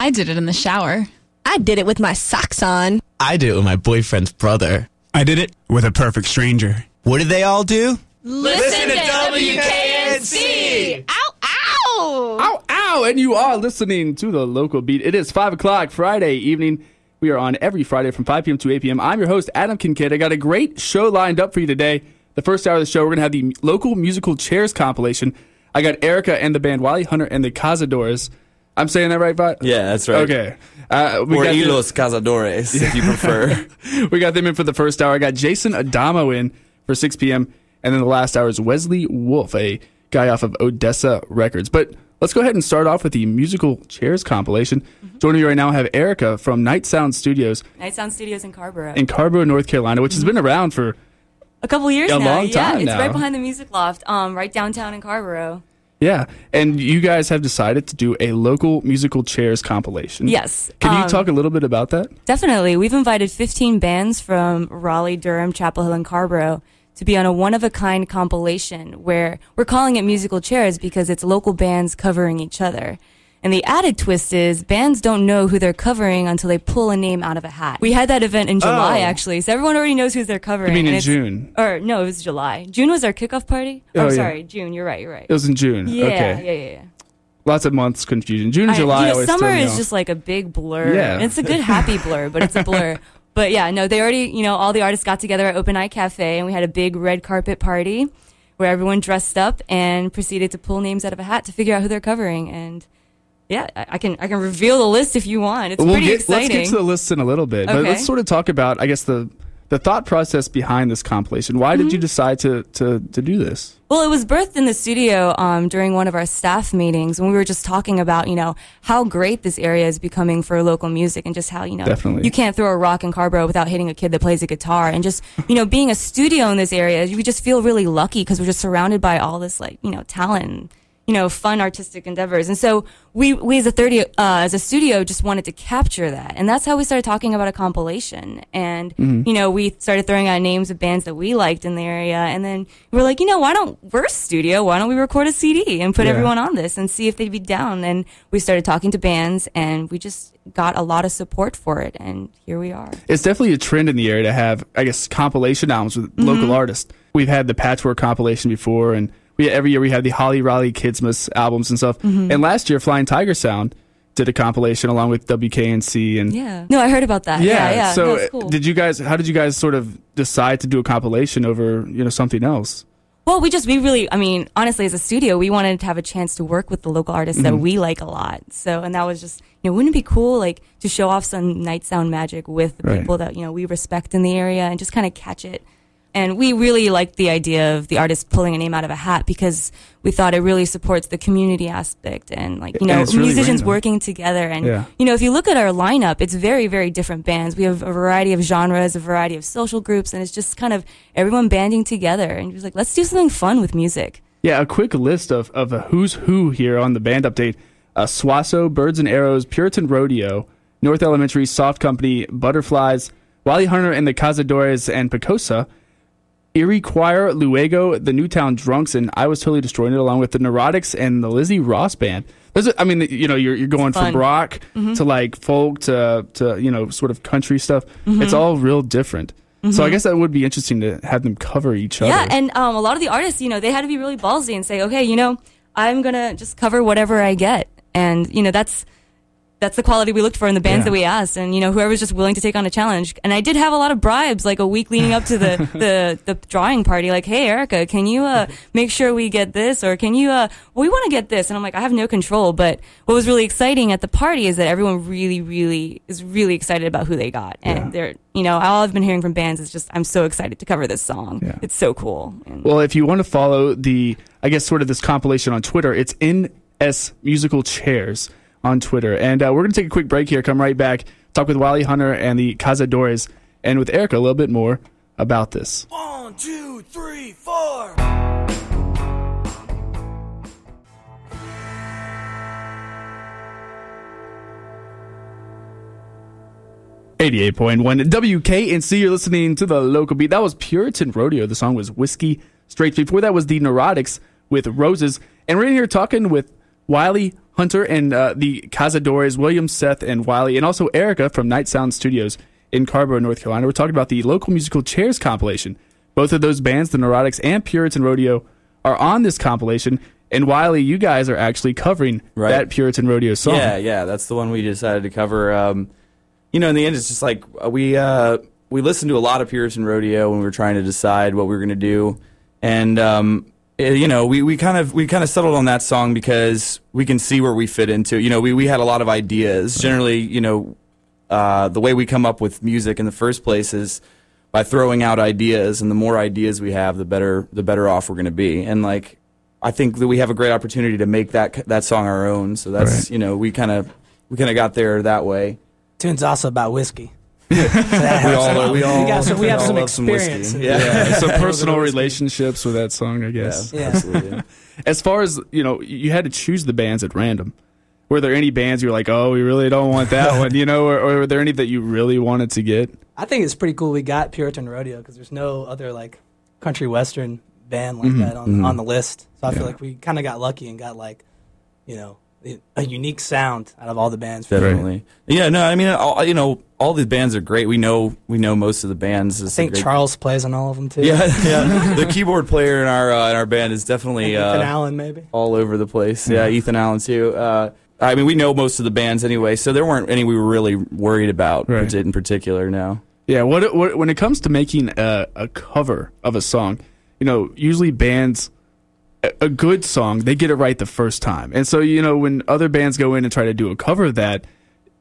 I did it in the shower. I did it with my socks on. I did it with my boyfriend's brother. I did it with a perfect stranger. What did they all do? Listen, to WKNC. Ow, ow! Ow, ow! And you are listening to the local beat. It is 5 o'clock Friday evening. We are on every Friday from 5 p.m. to 8 p.m. I'm your host, Adam Kincaid. I got a great show lined up for you today. The first hour of the show, we're going to have the local musical chairs compilation. I got Erica and the band Wiley Hunter and the Cazadores. I'm saying that right, Vi? Yeah, that's right. Okay. Uh, we Or got them- Elos Cazadores, if you prefer. we got them in for the first hour. I got Jason Adamo in for 6 p.m. And then the last hour is Wesley Wolf, a guy off of Odessa Records. But let's go ahead and start off with the musical chairs compilation. Joining me right now, I have Erica from Night Sound Studios Night Sound Studios in Carrboro. in Carrboro, North Carolina, which has been around for a couple years A now. long yeah, time it's now. right behind the Music Loft, um, right downtown in Carrboro. Yeah. And you guys have decided to do a local musical chairs compilation. Yes. Can you um, talk a little bit about that? Definitely. We've invited 15 bands from Raleigh, Durham, Chapel Hill, and Carrboro to be on a one of a kind compilation where we're calling it musical chairs because it's local bands covering each other. And the added twist is bands don't know who they're covering until they pull a name out of a hat. We had that event in July Oh. actually, so everyone already knows who they're covering. I mean in June? Or no, it was July. June was our kickoff party. Oh, Oh, yeah. sorry, June. You're right. You're right. It was in June. yeah, okay. yeah, yeah, yeah. Lots of months confusion. June I- July you know, always summer is just like a big blur. Yeah. And it's a good happy blur, but it's a blur. But yeah, no, they already, you know, all the artists got together at Open Eye Cafe and we had a big red carpet party where everyone dressed up and proceeded to pull names out of a hat to figure out who they're covering. And yeah, I can I can reveal the list if you want. It's we'll pretty get, exciting. Let's get to the list in a little bit, but Okay. let's sort of talk about, I guess, the the thought process behind this compilation. Why did you Mm-hmm. decide to, to, to do this? Well, it was birthed in the studio um, during one of our staff meetings when we were just talking about, you know, how great this area is becoming for local music and just how, you know, Definitely. you can't throw a rock in Carrboro without hitting a kid that plays a guitar. And just, you know, being a studio in this area, you just feel really lucky because we're just surrounded by all this, like, you know, talent and, you know, fun artistic endeavors. And so we, we as a 30, uh, as a studio just wanted to capture that. And that's how we started talking about a compilation. And, you know, we started throwing out names of bands that we liked in the area. And then we were like, you know, why don't, we're a studio, why don't we record a CD and put Yeah. everyone on this and see if they'd be down? And we started talking to bands and we just got a lot of support for it. And here we are. It's definitely a trend in the area to have, I guess, compilation albums with Mm-hmm. local artists. We've had the Patchwork compilation before, and we every year we have the Holly Riley Kidsmas albums and stuff. Mm-hmm. And last year, Flying Tiger Sound did a compilation along with WKNC and Yeah. No, I heard about that. Yeah, yeah. So no, cool. did you guys? How did you guys sort of decide to do a compilation over you know something else? Well, we just, we really, I mean, honestly, as a studio, we wanted to have a chance to work with the local artists that Mm-hmm. we like a lot. So, and that was just, you know, wouldn't it be cool, like, to show off some night sound magic with the Right. people that, you know, we respect in the area and just kind of catch it. And we really liked the idea of the artist pulling a name out of a hat because we thought it really supports the community aspect and, like, you know, really musicians random. working together. And, Yeah. you know, if you look at our lineup, it's very, very different bands. We have a variety of genres, a variety of social groups, and it's just kind of everyone banding together. And just like, let's do something fun with music. Yeah, a quick list of of the who's who here on the band update: uh, Swasso, Birds and Arrows, Puritan Rodeo, North Elementary, Soft Company, Butterflies, Wally Hunter and the Cazadores and Picosa. Erie Choir, Luego, the Newtown Drunks, and I was totally destroying it along with the Neurotics and the Lizzie Ross band. There's, a, I mean, you know, you're you're going from rock mm-hmm. to like folk to to you know sort of country stuff. Mm-hmm. It's all real different. So I mm-hmm. guess that would be interesting to have them cover each other. Yeah, and um, a lot of the artists, you know, they had to be really ballsy and say, okay, you know, I'm gonna just cover whatever I get, and you know, that's that's the quality we looked for in the bands Yeah. that we asked, and you know, whoever's just willing to take on a challenge. And I did have a lot of bribes, like a week leading up to the the, the drawing party, like, hey, Erica, can you uh, make sure we get this, or can you, uh, well, we want to get this, and I'm like, I have no control. But what was really exciting at the party is that everyone really, really is really excited about who they got, and Yeah. they're, you know, all I've been hearing from bands is just, I'm so excited to cover this song. Yeah. It's so cool. And- Well, if you want to follow the, I guess, sort of this compilation on Twitter, it's NS Musical Chairs on Twitter. And uh, we're going to take a quick break here, come right back, talk with Wiley Hunter and the Cazadores, and with Erica a little bit more about this. One, two, three, four. 88.1 WKNC, you're listening to the local beat. That was Puritan Rodeo. The song was Whiskey Straight. Before that was the Neurotics with Roses. And we're in here talking with Wiley Hunter and uh, the Cazadores, William, Seth, and Wiley, and also Erica from Night Sound Studios in Carrboro, North Carolina. We're talking about the local musical chairs compilation. Both of those bands, the Neurotics and Puritan Rodeo, are on this compilation. And Wiley, you guys are actually covering Right. that Puritan Rodeo song. Yeah, yeah, that's the one we decided to cover. Um, you know, in the end, it's just like uh, we uh, we listened to a lot of Puritan Rodeo when we were trying to decide what we were going to do, and um, you know, we, we kind of we kind of settled on that song because we can see where we fit into. it. You know, we we had a lot of ideas. Generally, you know, uh, the way we come up with music in the first place is by throwing out ideas, and the more ideas we have, the better the better off we're going to be. And like, I think that we have a great opportunity to make that that song our own. So that's Right. you know, we kind of we kind of got there that way. Tune's also about whiskey. We all we all got some, we have some some experience. whiskey. in- Yeah. Some personal bit of whiskey. relationships with that song, I guess. Yeah, Yeah. absolutely. As far as you know, you had to choose the bands at random. Were there any bands you were like, oh, we really don't want that one, you know, or, or were there any that you really wanted to get? I think it's pretty cool we got Puritan Rodeo because there's no other like country western band like Mm-hmm. that on on the list. So I feel like we kind of got lucky and got like, you know, a unique sound out of all the bands. Definitely. Yeah, no, I mean, all, you know, all the bands are great. We know we know most of the bands. I It's a think great- Charles plays on all of them too. Yeah, yeah. the keyboard player in our uh, in our band is definitely Ethan uh, Allen maybe. all over the place. Yeah, Ethan Allen too. Uh, I mean, we know most of the bands anyway, so there weren't any we were really worried about Right. in particular. No. Yeah, what, what when it comes to making a, a cover of a song, you know, usually bands a, good song, they get it right the first time. And so, you know, when other bands go in and try to do a cover of that,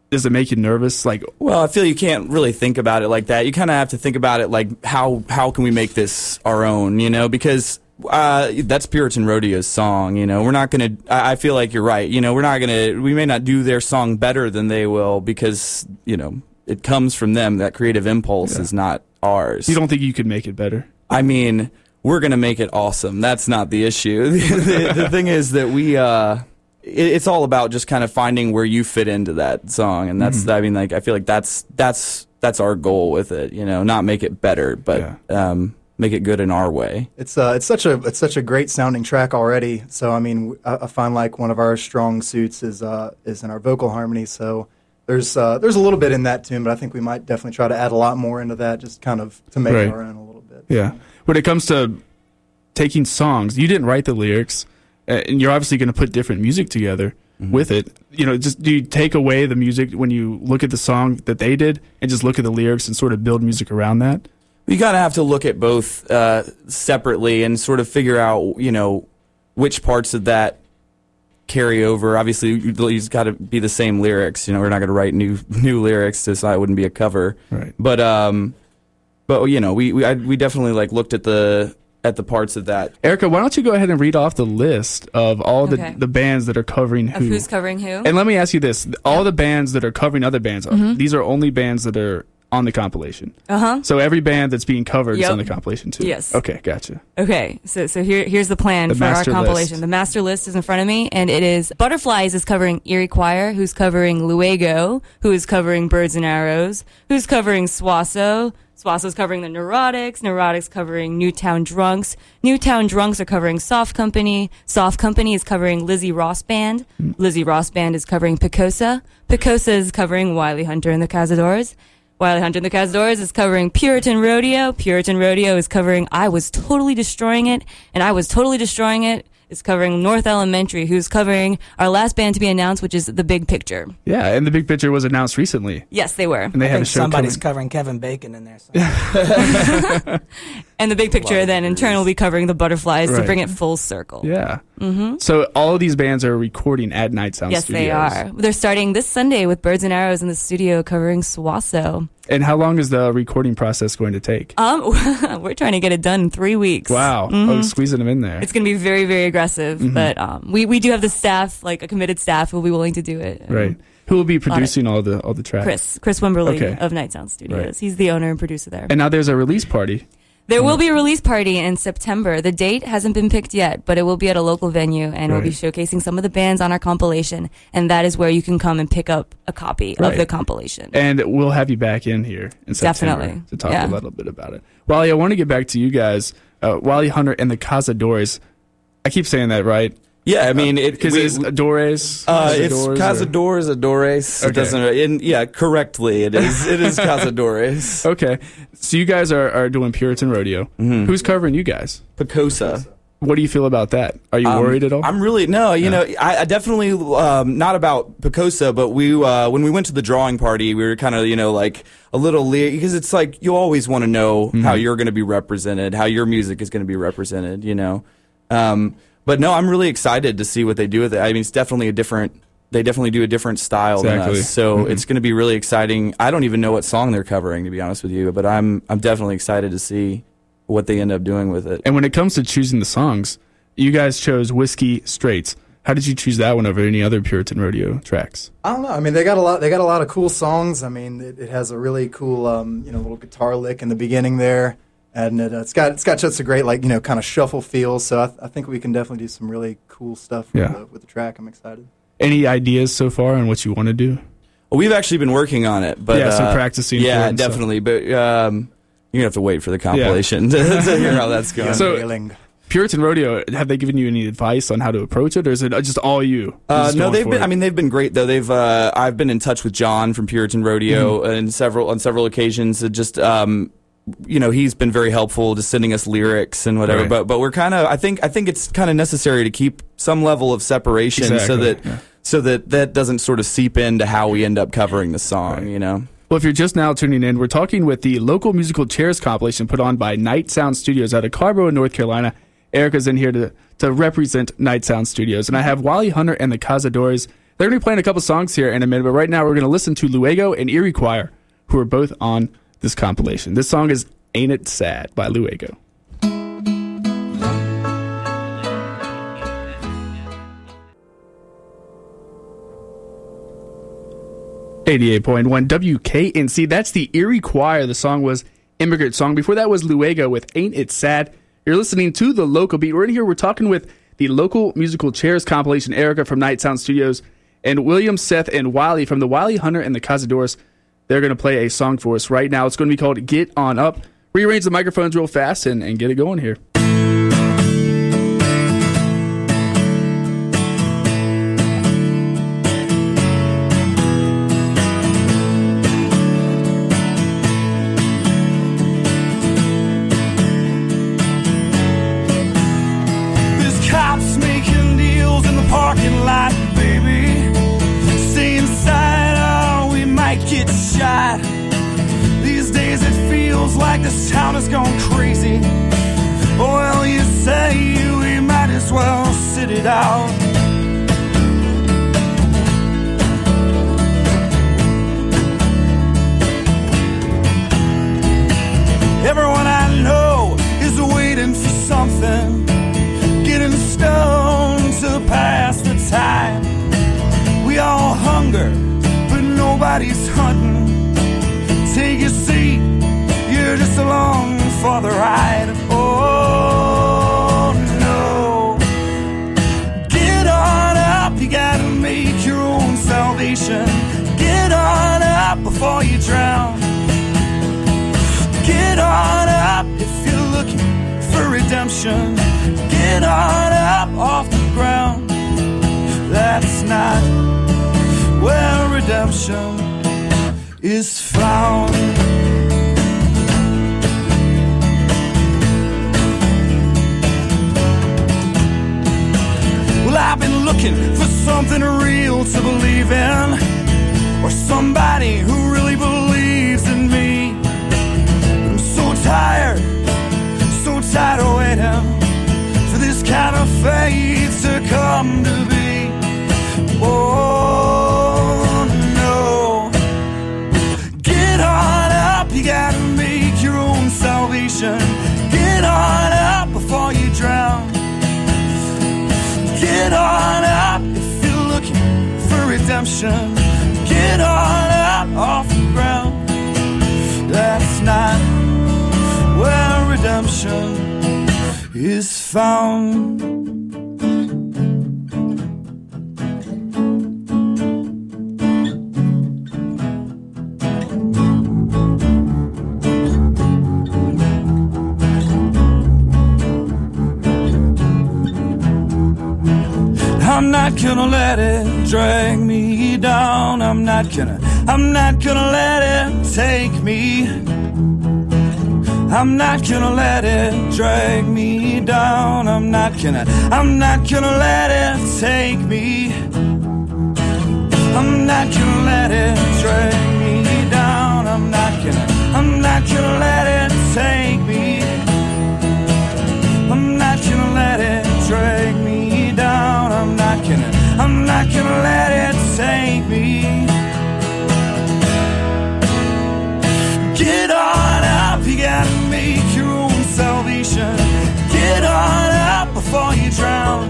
does it make you nervous? Like, Well, I feel you can't really think about it like that. You kind of have to think about it like how how can we make this our own, you know? Because uh, that's Puritan Rodeo's song, you know. We're not gonna. I I feel like you're right. You know, we're not gonna. We may not do their song better than they will because you know it comes from them. That creative impulse is not ours. you don't think you could make it better? I mean, we're gonna make it awesome. That's not the issue. the, the thing is that we, uh, it, it's all about just kind of finding where you fit into that song, and that's. I mean, like I feel like that's that's that's our goal with it. You know, not make it better, but um, make it good in our way. It's uh, it's such a it's such a great sounding track already. So I mean, I find like one of our strong suits is uh, is in our vocal harmony. So there's uh, there's a little bit in that tune, but I think we might definitely try to add a lot more into that, just kind of to make Right. it our own a little bit. Yeah. When it comes to taking songs, you didn't write the lyrics, uh, and you're obviously going to put different music together with it. You know, just do you take away the music when you look at the song that they did, and just look at the lyrics and sort of build music around that? You gotta have to look at both uh, separately and sort of figure out, you know, which parts of that carry over. Obviously, it's got to be the same lyrics. You know, we're not going to write new new lyrics, so it wouldn't be a cover. Right. But um, but you know, we we I, we definitely like looked at the at the parts of that. Erica, why don't you go ahead and read off the list of all Okay. the the bands that are covering Of who's covering who? and let me ask you this: all the bands that are covering other bands, Mm-hmm. these are only bands that are on the compilation. Uh huh. So every band that's being covered is on the compilation too. Yes. Okay, gotcha. Okay, so so here here's the plan The for our compilation. list. The master list is in front of me, and it is Butterflies is covering Erie Choir, who's covering Luego, who is covering Birds and Arrows, who's covering Swasso. Swasso's covering the Neurotics. Neurotics covering Newtown Drunks. Newtown Drunks are covering Soft Company. Soft Company is covering Lizzie Ross Band. Lizzie Ross Band is covering Picosa. Picosa is covering Wiley Hunter and the Cazadores. Wiley Hunter and the Cazadores is covering Puritan Rodeo. Puritan Rodeo is covering I Was Totally Destroying It, and I Was Totally Destroying It is covering North Elementary, who's covering our last band to be announced, which is The Big Picture. Yeah, and the big picture was announced recently, Yes, they were. and they I had a think show somebody's coming. covering Kevin Bacon in there. And The Big Picture then in turn will be covering The Butterflies to bring it full circle. Yeah. Mm-hmm. So all of these bands are recording at Night Sound Yes, Studios. they are. They're starting this Sunday with Birds and Arrows in the studio covering Swasso. And how long is the recording process going to take? Um, we're trying to get it done in three weeks. Wow. Oh, squeezing them in there. It's going to be very, very aggressive, Mm-hmm. but um, we, we do have the staff, like a committed staff, who will be willing to do it. right. Who will be producing all the all the tracks? Chris, Chris Wimberly Okay. of Night Sound Studios. Right. He's the owner and producer there. And now there's a release party. There will be a release party in September. The date hasn't been picked yet, but it will be at a local venue, and we'll be showcasing some of the bands on our compilation. And that is where you can come and pick up a copy Right. of the compilation. And we'll have you back in here in September Definitely. to talk Yeah. a little bit about it. Wally, I want to get back to you guys. Uh, Wally Hunter and the Cazadores. I keep saying that right. Yeah, I mean, it Because we- it's Adores. Uh, it's Cazadores, or- Adores. Okay. It doesn't. In, yeah, correctly, it is. It is Cazadores. Okay, so you guys are, are doing Puritan Rodeo. Mm-hmm. Who's covering you guys? Picosa. What do you feel about that? Are you Um, worried at all? I'm really no. You know, I, I definitely um, not about Picosa, but we uh, when we went to the drawing party, we were kind of you know like a little le- because it's like you always want to know Mm-hmm. how you're going to be represented, how your music is going to be represented. You know, um, but no, I'm really excited to see what they do with it. I mean, it's definitely a different. They definitely do a different style Exactly. than us, so Mhm. it's going to be really exciting. I don't even know what song they're covering, to be honest with you, but I'm I'm definitely excited to see what they end up doing with it. and when it comes to choosing the songs, you guys chose Whiskey Straits. How did you choose that one over any other Puritan Rodeo tracks? I don't know. I mean, they got a lot. They got a lot of cool songs. I mean, it, it has a really cool, um, you know, little guitar lick in the beginning there, and it, uh, it's got it's got just a great like you know kind of shuffle feel. So I, th- I think we can definitely do some really cool stuff with, Yeah. the, with the track. I'm excited. Any ideas so far on what you want to do? Well, we've actually been working on it, but Yeah, some uh, practicing for Yeah, and stuff. definitely. But um, you're gonna have to wait for the compilation to, to hear how that's going. So- Unveiling. Puritan Rodeo, have they given you any advice on how to approach it, or is it just all you? Uh, just no, they've been. it? I mean, they've been great though. They've. Uh, I've been in touch with John from Puritan Rodeo Mm-hmm. and several on several occasions. It just, um, you know, he's been very helpful, to sending us lyrics and whatever. Right. But but we're kind of. I think I think it's kind of necessary to keep some level of separation so that yeah. so that that doesn't sort of seep into how we end up covering the song. Right. You know. Well, if you're just now tuning in, we're talking with the local musical chairs compilation put on by Night Sound Studios out of Carrboro, North Carolina. Erica's in here to, to represent Night Sound Studios. And I have Wally Hunter and the Cazadores. They're going to be playing a couple songs here in a minute, but right now we're going to listen to Luego and Erie Choir, who are both on this compilation. This song is Ain't It Sad by Luego. 88.1 WKNC. That's the Erie Choir. The song was Immigrant Song. Before that was Luego with Ain't It Sad. You're listening to the local beat. We're in here. We're talking with the local musical chairs compilation, Erica from Night Sound Studios, and William, Seth, and Wiley from the Wiley Hunter and the Cazadores. They're going to play a song for us right now. It's going to be called Get On Up. Rearrange the microphones real fast and, and get it going here. Hunger, but nobody's hunting. Take a seat, you're just along for the ride. Oh no. Get on up, you gotta make your own salvation. Get on up before you drown. Get on up if you're looking for redemption. Get on up off the ground. That's not where is found. Well, I've been looking for something real to believe in, or somebody who really believes in me. I'm so tired, so tired of waiting for this kind of faith redemption. Get on up off the ground. That's not where redemption is found. I'm not gonna let it drag me down. I'm not gonna, I'm not gonna let it take me. I'm not gonna let it drag me down. I'm not gonna, I'm not gonna let it take me. I'm not gonna let it drag me down. I'm not gonna, I'm not gonna let it take me. I'm not gonna let it drag me down. I'm not gonna, I'm not gonna let it take me. Get on up, you gotta make your own salvation. Get on up before you drown.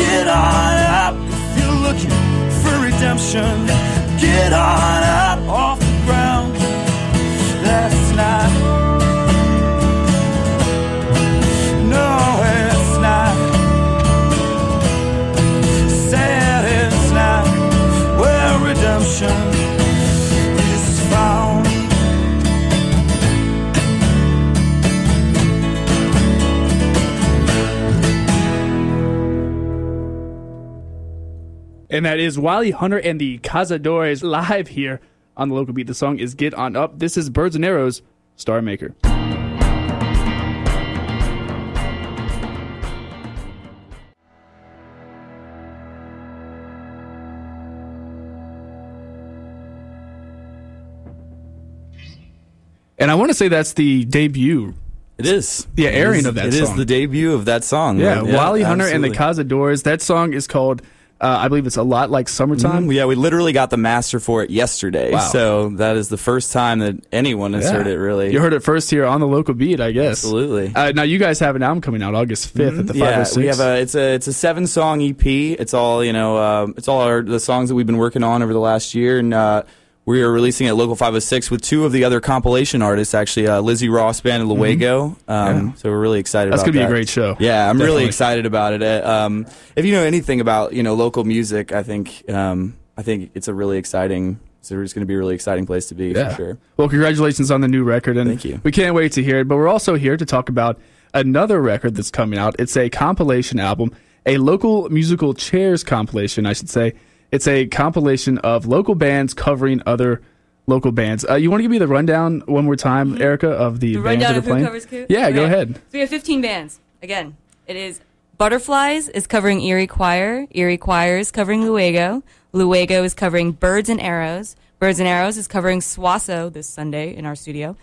Get on up if you're looking for redemption. Get on up And that is Wiley Hunter and the Cazadores live here on the local beat. The song is Get On Up. This is Birds and Arrows, Star Maker. And I want to say that's the debut. It is. The airing is- of that It is song. the debut of that song. Yeah, Wiley Hunter and the absolutely. Cazadores. That song is called, uh, I believe it's a lot like Summertime. Mhm. Yeah, we literally got the master for it yesterday. Wow. So that is the first time that anyone has Yeah. heard it. Really, You heard it first here on the local beat, I guess. Absolutely. Uh, now you guys have an album coming out August 5th at the yeah, we have a it's a it's a seven song EP. It's all you know. Um, it's all our the songs that we've been working on over the last year, and uh, we are releasing it at Local 506 with two of the other compilation artists, actually uh, Lizzie Ross Band and Luego. Um, Mm-hmm. Yeah. So we're really excited. That's about gonna be a great show. Yeah, I'm Definitely. really excited about it. Uh, um, if you know anything about you know local music, I think um, I think it's a really exciting. So it's going to be a really exciting place to be Yeah. for sure. Well, congratulations on the new record, and Thank you. we can't wait to hear it. But we're also here to talk about another record that's coming out. It's a compilation album, a local musical chairs compilation, I should say. It's a compilation of local bands covering other local bands. Uh, you want to give me the rundown one more time, Erica, of the, Mm-hmm. The bands that are playing? Yeah, go ahead. So we have 15 bands. Again, it is Butterflies is covering Erie Choir. Erie Choir is covering Luego. Luego is covering Birds and Arrows. Birds and Arrows is covering Swasso this Sunday in our studio.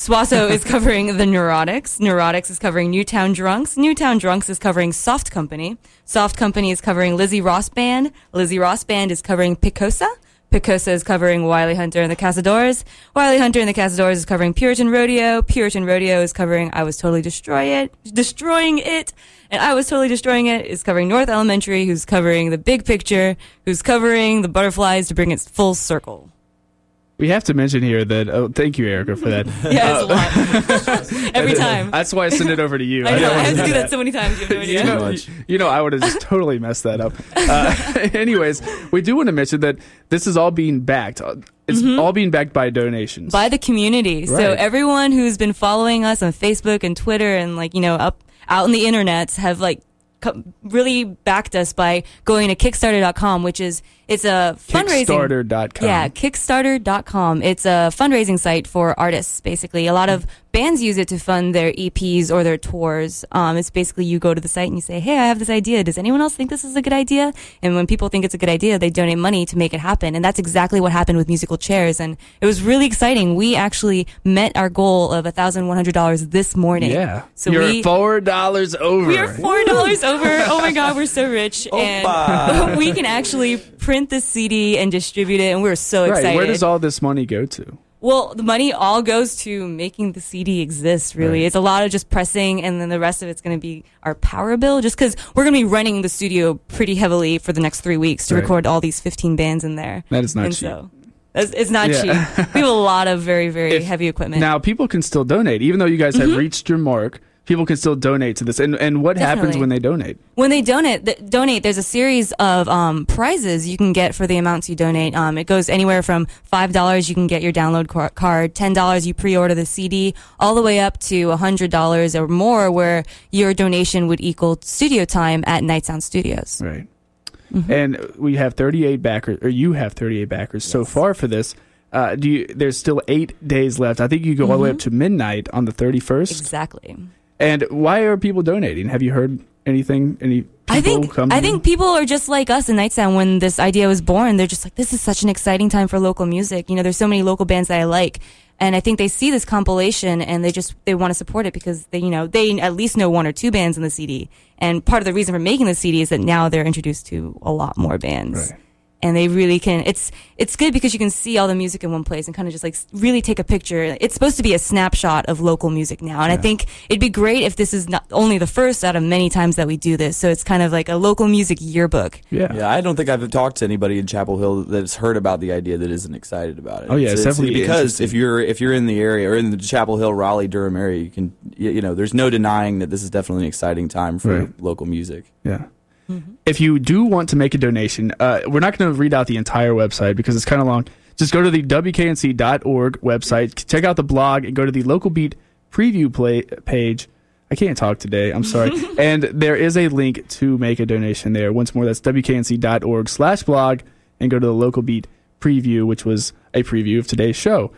Swasso is covering the Neurotics. Neurotics is covering Newtown Drunks. Newtown Drunks is covering Soft Company. Soft Company is covering Lizzie Ross Band. Lizzie Ross Band is covering Picosa. Picosa is covering Wiley Hunter and the Cazadores. Wiley Hunter and the Cazadores is covering Puritan Rodeo. Puritan Rodeo is covering I Was Totally Destroy It, Destroying It. And I Was Totally Destroying It is covering North Elementary, who's covering the big picture, who's covering the butterflies to bring it full circle. We have to mention here that, oh, thank you, Erica, for that. Yeah, it's a lot. Every time. That's why I send it over to you. I know. didn't I want have to do that. that so many times. You have no idea. you know, you know, I would have just totally messed that up. Uh, anyways, we do want to mention that this is all being backed. Uh, It's all being backed by donations. Mm-hmm. by the community. So everyone who's been following us on Facebook and Twitter and like you know up out in the internet have like co- really backed us by going to Kickstarter.com, which is it's a fundraising. Kickstarter.com. Yeah, Kickstarter.com. It's a fundraising site for artists, basically. A lot of bands use it to fund their EPs or their tours. Um, it's basically you go to the site and you say, hey, I have this idea. Does anyone else think this is a good idea? And when people think it's a good idea, they donate money to make it happen. And that's exactly what happened with musical chairs. And it was really exciting. We actually met our goal of $1,100 this morning. Yeah. So You're we, four dollars over. we are four dollars over. Oh my god, we're so rich, and we can actually print the CD and distribute it, and we're so Right. excited. Where does all this money go to? well, the money all goes to making the CD exist. Really, Right. it's a lot of just pressing, and then the rest of it's going to be our power bill. Just because we're going to be running the studio pretty heavily for the next three weeks to Right. record all these fifteen bands in there. That is not and cheap. So, it's, it's not Yeah. cheap. We have a lot of very very If- heavy equipment. Now people can still donate, even though you guys Mm-hmm. have reached your mark. People can still donate to this. And and what happens when they donate? When they donate, th- donate. There's a series of um, prizes you can get for the amounts you donate. Um, it goes anywhere from five dollars you can get your download car- card, ten dollars you pre-order the CD, all the way up to hundred dollars or more, where your donation would equal studio time at Night Sound Studios. Right. Mm-hmm. And we have 38 backers, or you have 38 backers so far for this. Uh, do you? There's still eight days left. I think you go all the way up to midnight on the 31st. Exactly. And why are people donating? Have you heard anything? Any people I think come? I think people are just like us in Night Sound when this idea was born. They're just like, this is such an exciting time for local music. You know, there's so many local bands that I like, and I think they see this compilation and they just they want to support it because they you know they at least know one or two bands in the CD. And part of the reason for making the CD is that now they're introduced to a lot more bands. Right. And they really can. It's it's good because you can see all the music in one place and kind of just like really take a picture. It's supposed to be a snapshot of local music now, and I think it'd be great if this is not only the first out of many times that we do this. So it's kind of like a local music yearbook. Yeah. Yeah, I don't think I've talked to anybody in Chapel Hill that's heard about the idea that isn't excited about it. Oh, yeah, it's definitely because if you're if you're in the area or in the Chapel Hill, Raleigh, Durham area, you can you, you know there's no denying that this is definitely an exciting time for Right. local music. Yeah. If you do want to make a donation, uh, we're not going to read out the entire website because it's kind of long. Just go to the WKNC.org website, check out the blog, and go to the local beat preview play page. I can't talk today. I'm sorry. and there is a link to make a donation there. Once more, that's WKNC.org slash blog and go to the local beat preview, which was a preview of today's show.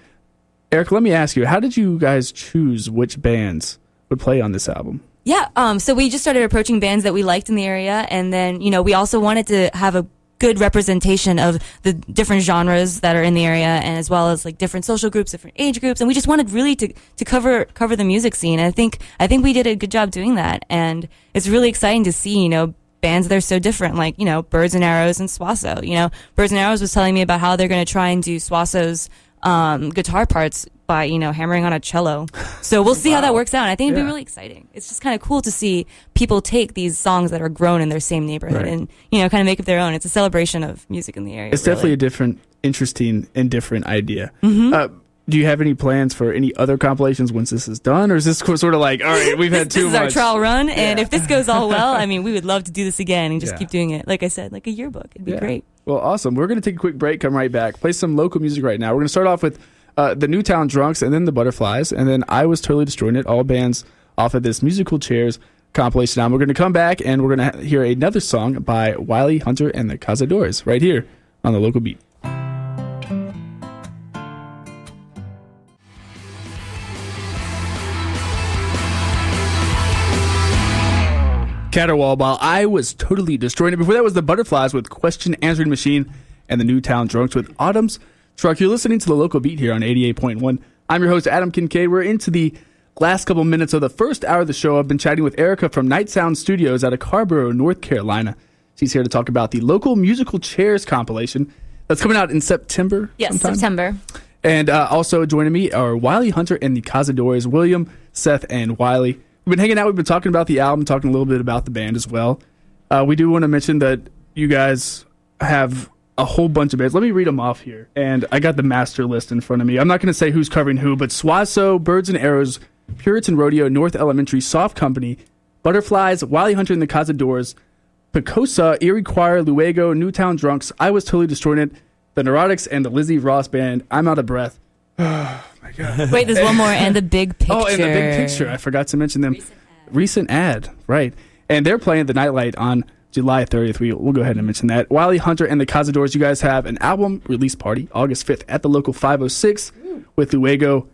Eric, let me ask you, how did you guys choose which bands would play on this album? Yeah, um, so we just started approaching bands that we liked in the area, and then you know we also wanted to have a good representation of the different genres that are in the area, and as well as like different social groups, different age groups, and we just wanted really to to cover cover the music scene. And I think I think we did a good job doing that, and it's really exciting to see you know bands that are so different, like you know Birds and Arrows and Swasso. You know, Birds and Arrows was telling me about how they're going to try and do Swasso's um, guitar parts by you know hammering on a cello. So we'll see how that works out. And I think it'd Yeah. be really exciting. It's just kind of cool to see people take these songs that are grown in their same neighborhood Right. and you know kind of make up their own. It's a celebration of music in the area. It's really. definitely a different, interesting, and different idea. Mm-hmm. Uh, do you have any plans for any other compilations once this is done, or is this sort of like, all right, we've had this too is much? our trial run, and if this goes all well, I mean, we would love to do this again and just Yeah. keep doing it. Like I said, like a yearbook, it'd be great. Well, awesome. We're going to take a quick break, come right back, play some local music right now. We're going to start off with uh, the Newtown Drunks and then the Butterflies, and then I Was Totally Destroying It, all bands off of this Musical Chairs compilation album. We're going to come back and we're going to hear another song by Wiley Hunter and the Cazadores right here on the local beat. Caterwaul while I was totally destroying it. Before that was the Butterflies with Question Answering Machine and the Newtown Drunks with Autumn's Truck. You're listening to the local beat here on 88.1. I'm your host, Adam Kincaid. We're into the last couple minutes of the first hour of the show. I've been chatting with Erica from Night Sound Studios out of Carrboro, North Carolina. She's here to talk about the local musical chairs compilation that's coming out in September. Yes, sometime. September. And uh, also joining me are Wiley Hunter and the Cazadores, William, Seth, and Wiley. We've been hanging out. We've been talking about the album, talking a little bit about the band as well. Uh, we do want to mention that you guys have a whole bunch of bands. Let me read them off here. And I got the master list in front of me. I'm not going to say who's covering who, but Swasso, Birds and Arrows, Puritan Rodeo, North Elementary, Soft Company, Butterflies, Wiley Hunter and the Cazadores, Picosa, Erie Choir, Luego, Newtown Drunks, I Was Totally Destroying It, The Neurotics, and the Lizzie Ross Band. I'm out of breath. Oh, my God. Wait, there's one more, and the big picture. Oh, and the big picture. I forgot to mention them. Recent ad. right. And they're playing the Nightlight on July 30th. We, we'll go ahead and mention that. Wiley Hunter and the Cazadores, you guys have an album release party August 5th at the local 506 with Luego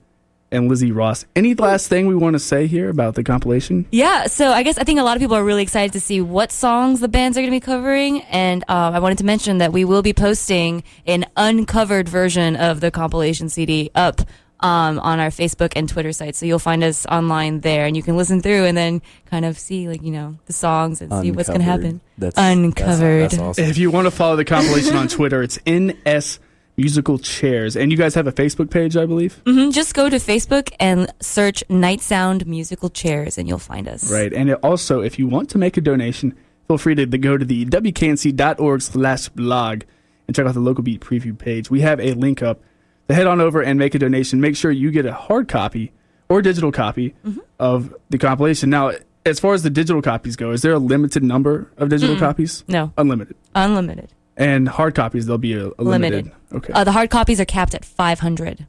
and Lizzie Ross. Any last thing we want to say here about the compilation? Yeah, so I guess I think a lot of people are really excited to see what songs the bands are going to be covering, and uh, I wanted to mention that we will be posting an uncovered version of the compilation CD up um, on our Facebook and Twitter sites. So you'll find us online there, and you can listen through and then kind of see, like you know, the songs and see what's going to happen. That's Uncovered. That's, that's awesome. If you want to follow the compilation on Twitter, it's NS Musical Chairs. And you guys have a Facebook page, I believe? hmm Just go to Facebook and search Night Sound Musical Chairs, and you'll find us. Right. And it also, if you want to make a donation, feel free to, to go to the wknc.org slash blog and check out the local beat preview page. We have a link up to head on over and make a donation. Make sure you get a hard copy or digital copy of the compilation. Now, as far as the digital copies go, is there a limited number of digital copies? No, Unlimited. unlimited. And hard copies, there'll be a, a limited. Limited. Okay, Uh, the hard copies are capped at 500.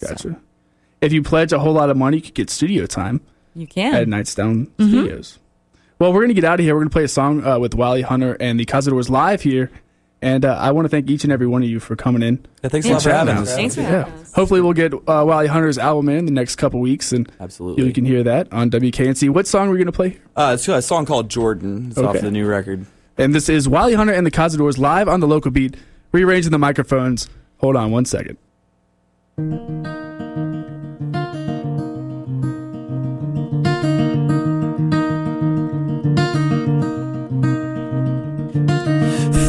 gotcha. If you pledge a whole lot of money, you could get studio time You can. at Night Sound Mm-hmm. Studios. Well, we're going to get out of here. We're going to play a song uh, with Wally Hunter and the Cazadors live here. And uh, I want to thank each and every one of you for coming in. Yeah, thanks a lot for having us. Thanks for having us. Hopefully, we'll get uh, Wally Hunter's album in the next couple weeks, and Absolutely. you can hear that on WKNC. What song are we going to play? Uh, it's a song called Jordan. It's off the new record. And this is Wally Hunter and the Cazadors live on the local beat, rearranging the microphones. Hold on one second.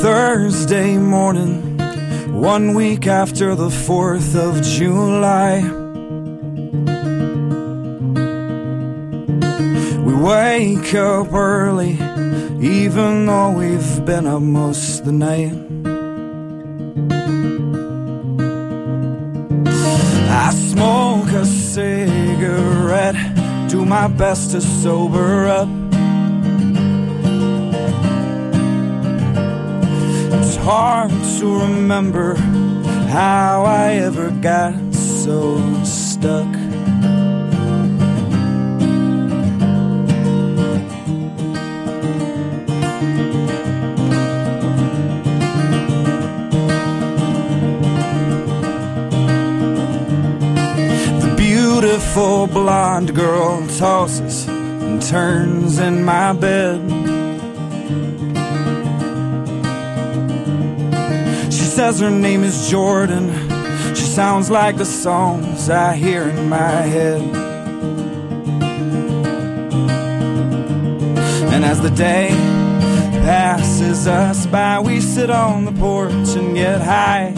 Thursday morning, one week after the 4th of July. We wake up early, even though we've been up most the night. I smoke a cigarette, do my best to sober up. Hard to remember how I ever got so stuck. The beautiful blonde girl tosses and turns in my bed. Says her name is Jordan. She sounds like the songs I hear in my head. And as the day passes us by, we sit on the porch and get high.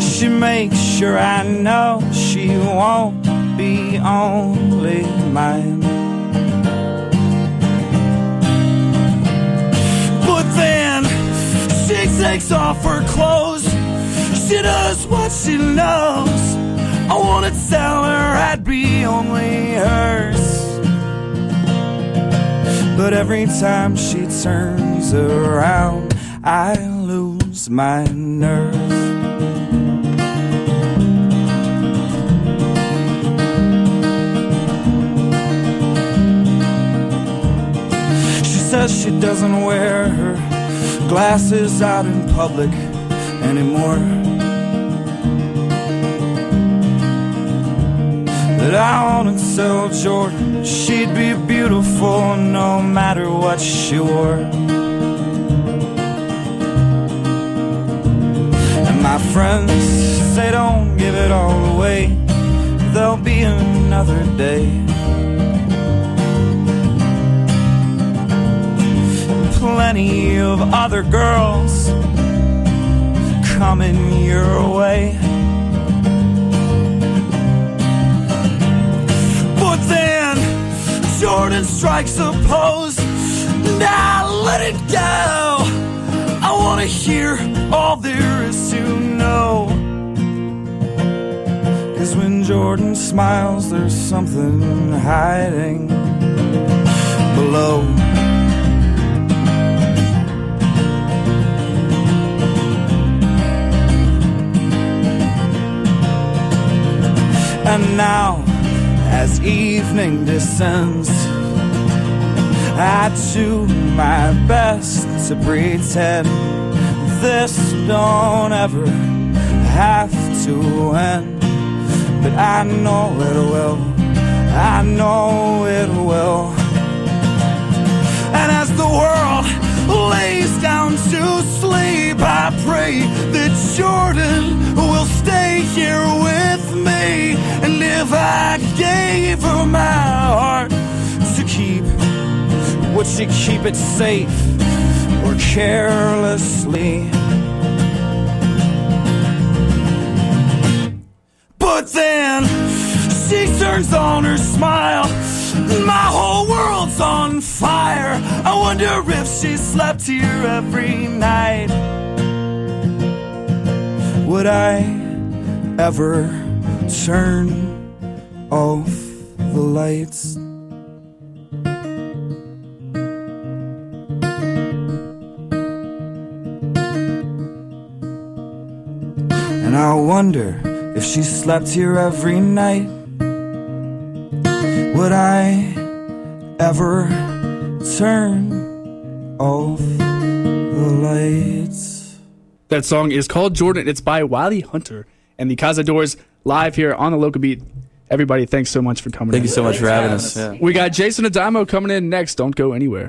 She makes sure I know she won't be only mine. Takes off her clothes. She does what she loves. I wanna tell her I'd be only hers. But every time she turns around, I lose my nerve. She says she doesn't wear her glasses out in public anymore. That I wanna tell Jordan she'd be beautiful no matter what she wore. And my friends say don't give it all away. There'll be another day. Plenty of other girls coming your way. But then Jordan strikes a pose, I let it go. I wanna hear all there is to know. Cause when Jordan smiles, there's something hiding below. And now, as evening descends, I do my best to pretend this don't ever have to end. But I know it will, I know it will. And as the world lays down to sleep, I pray that Jordan will stay here with me. And if I gave her my heart to keep, would she keep it safe or carelessly? But then she turns on her smile. My whole world's on fire. I wonder if she slept here every night. Would I ever turn off the lights. And I wonder if she slept here every night. Would I ever turn off the lights? That song is called Jordan. It's by Wiley Hunter and the Cazadores live here on the local beat. Everybody, thanks so much for coming Thank in. you so much for having us. Yeah. We got Jason Adamo coming in next. Don't go anywhere.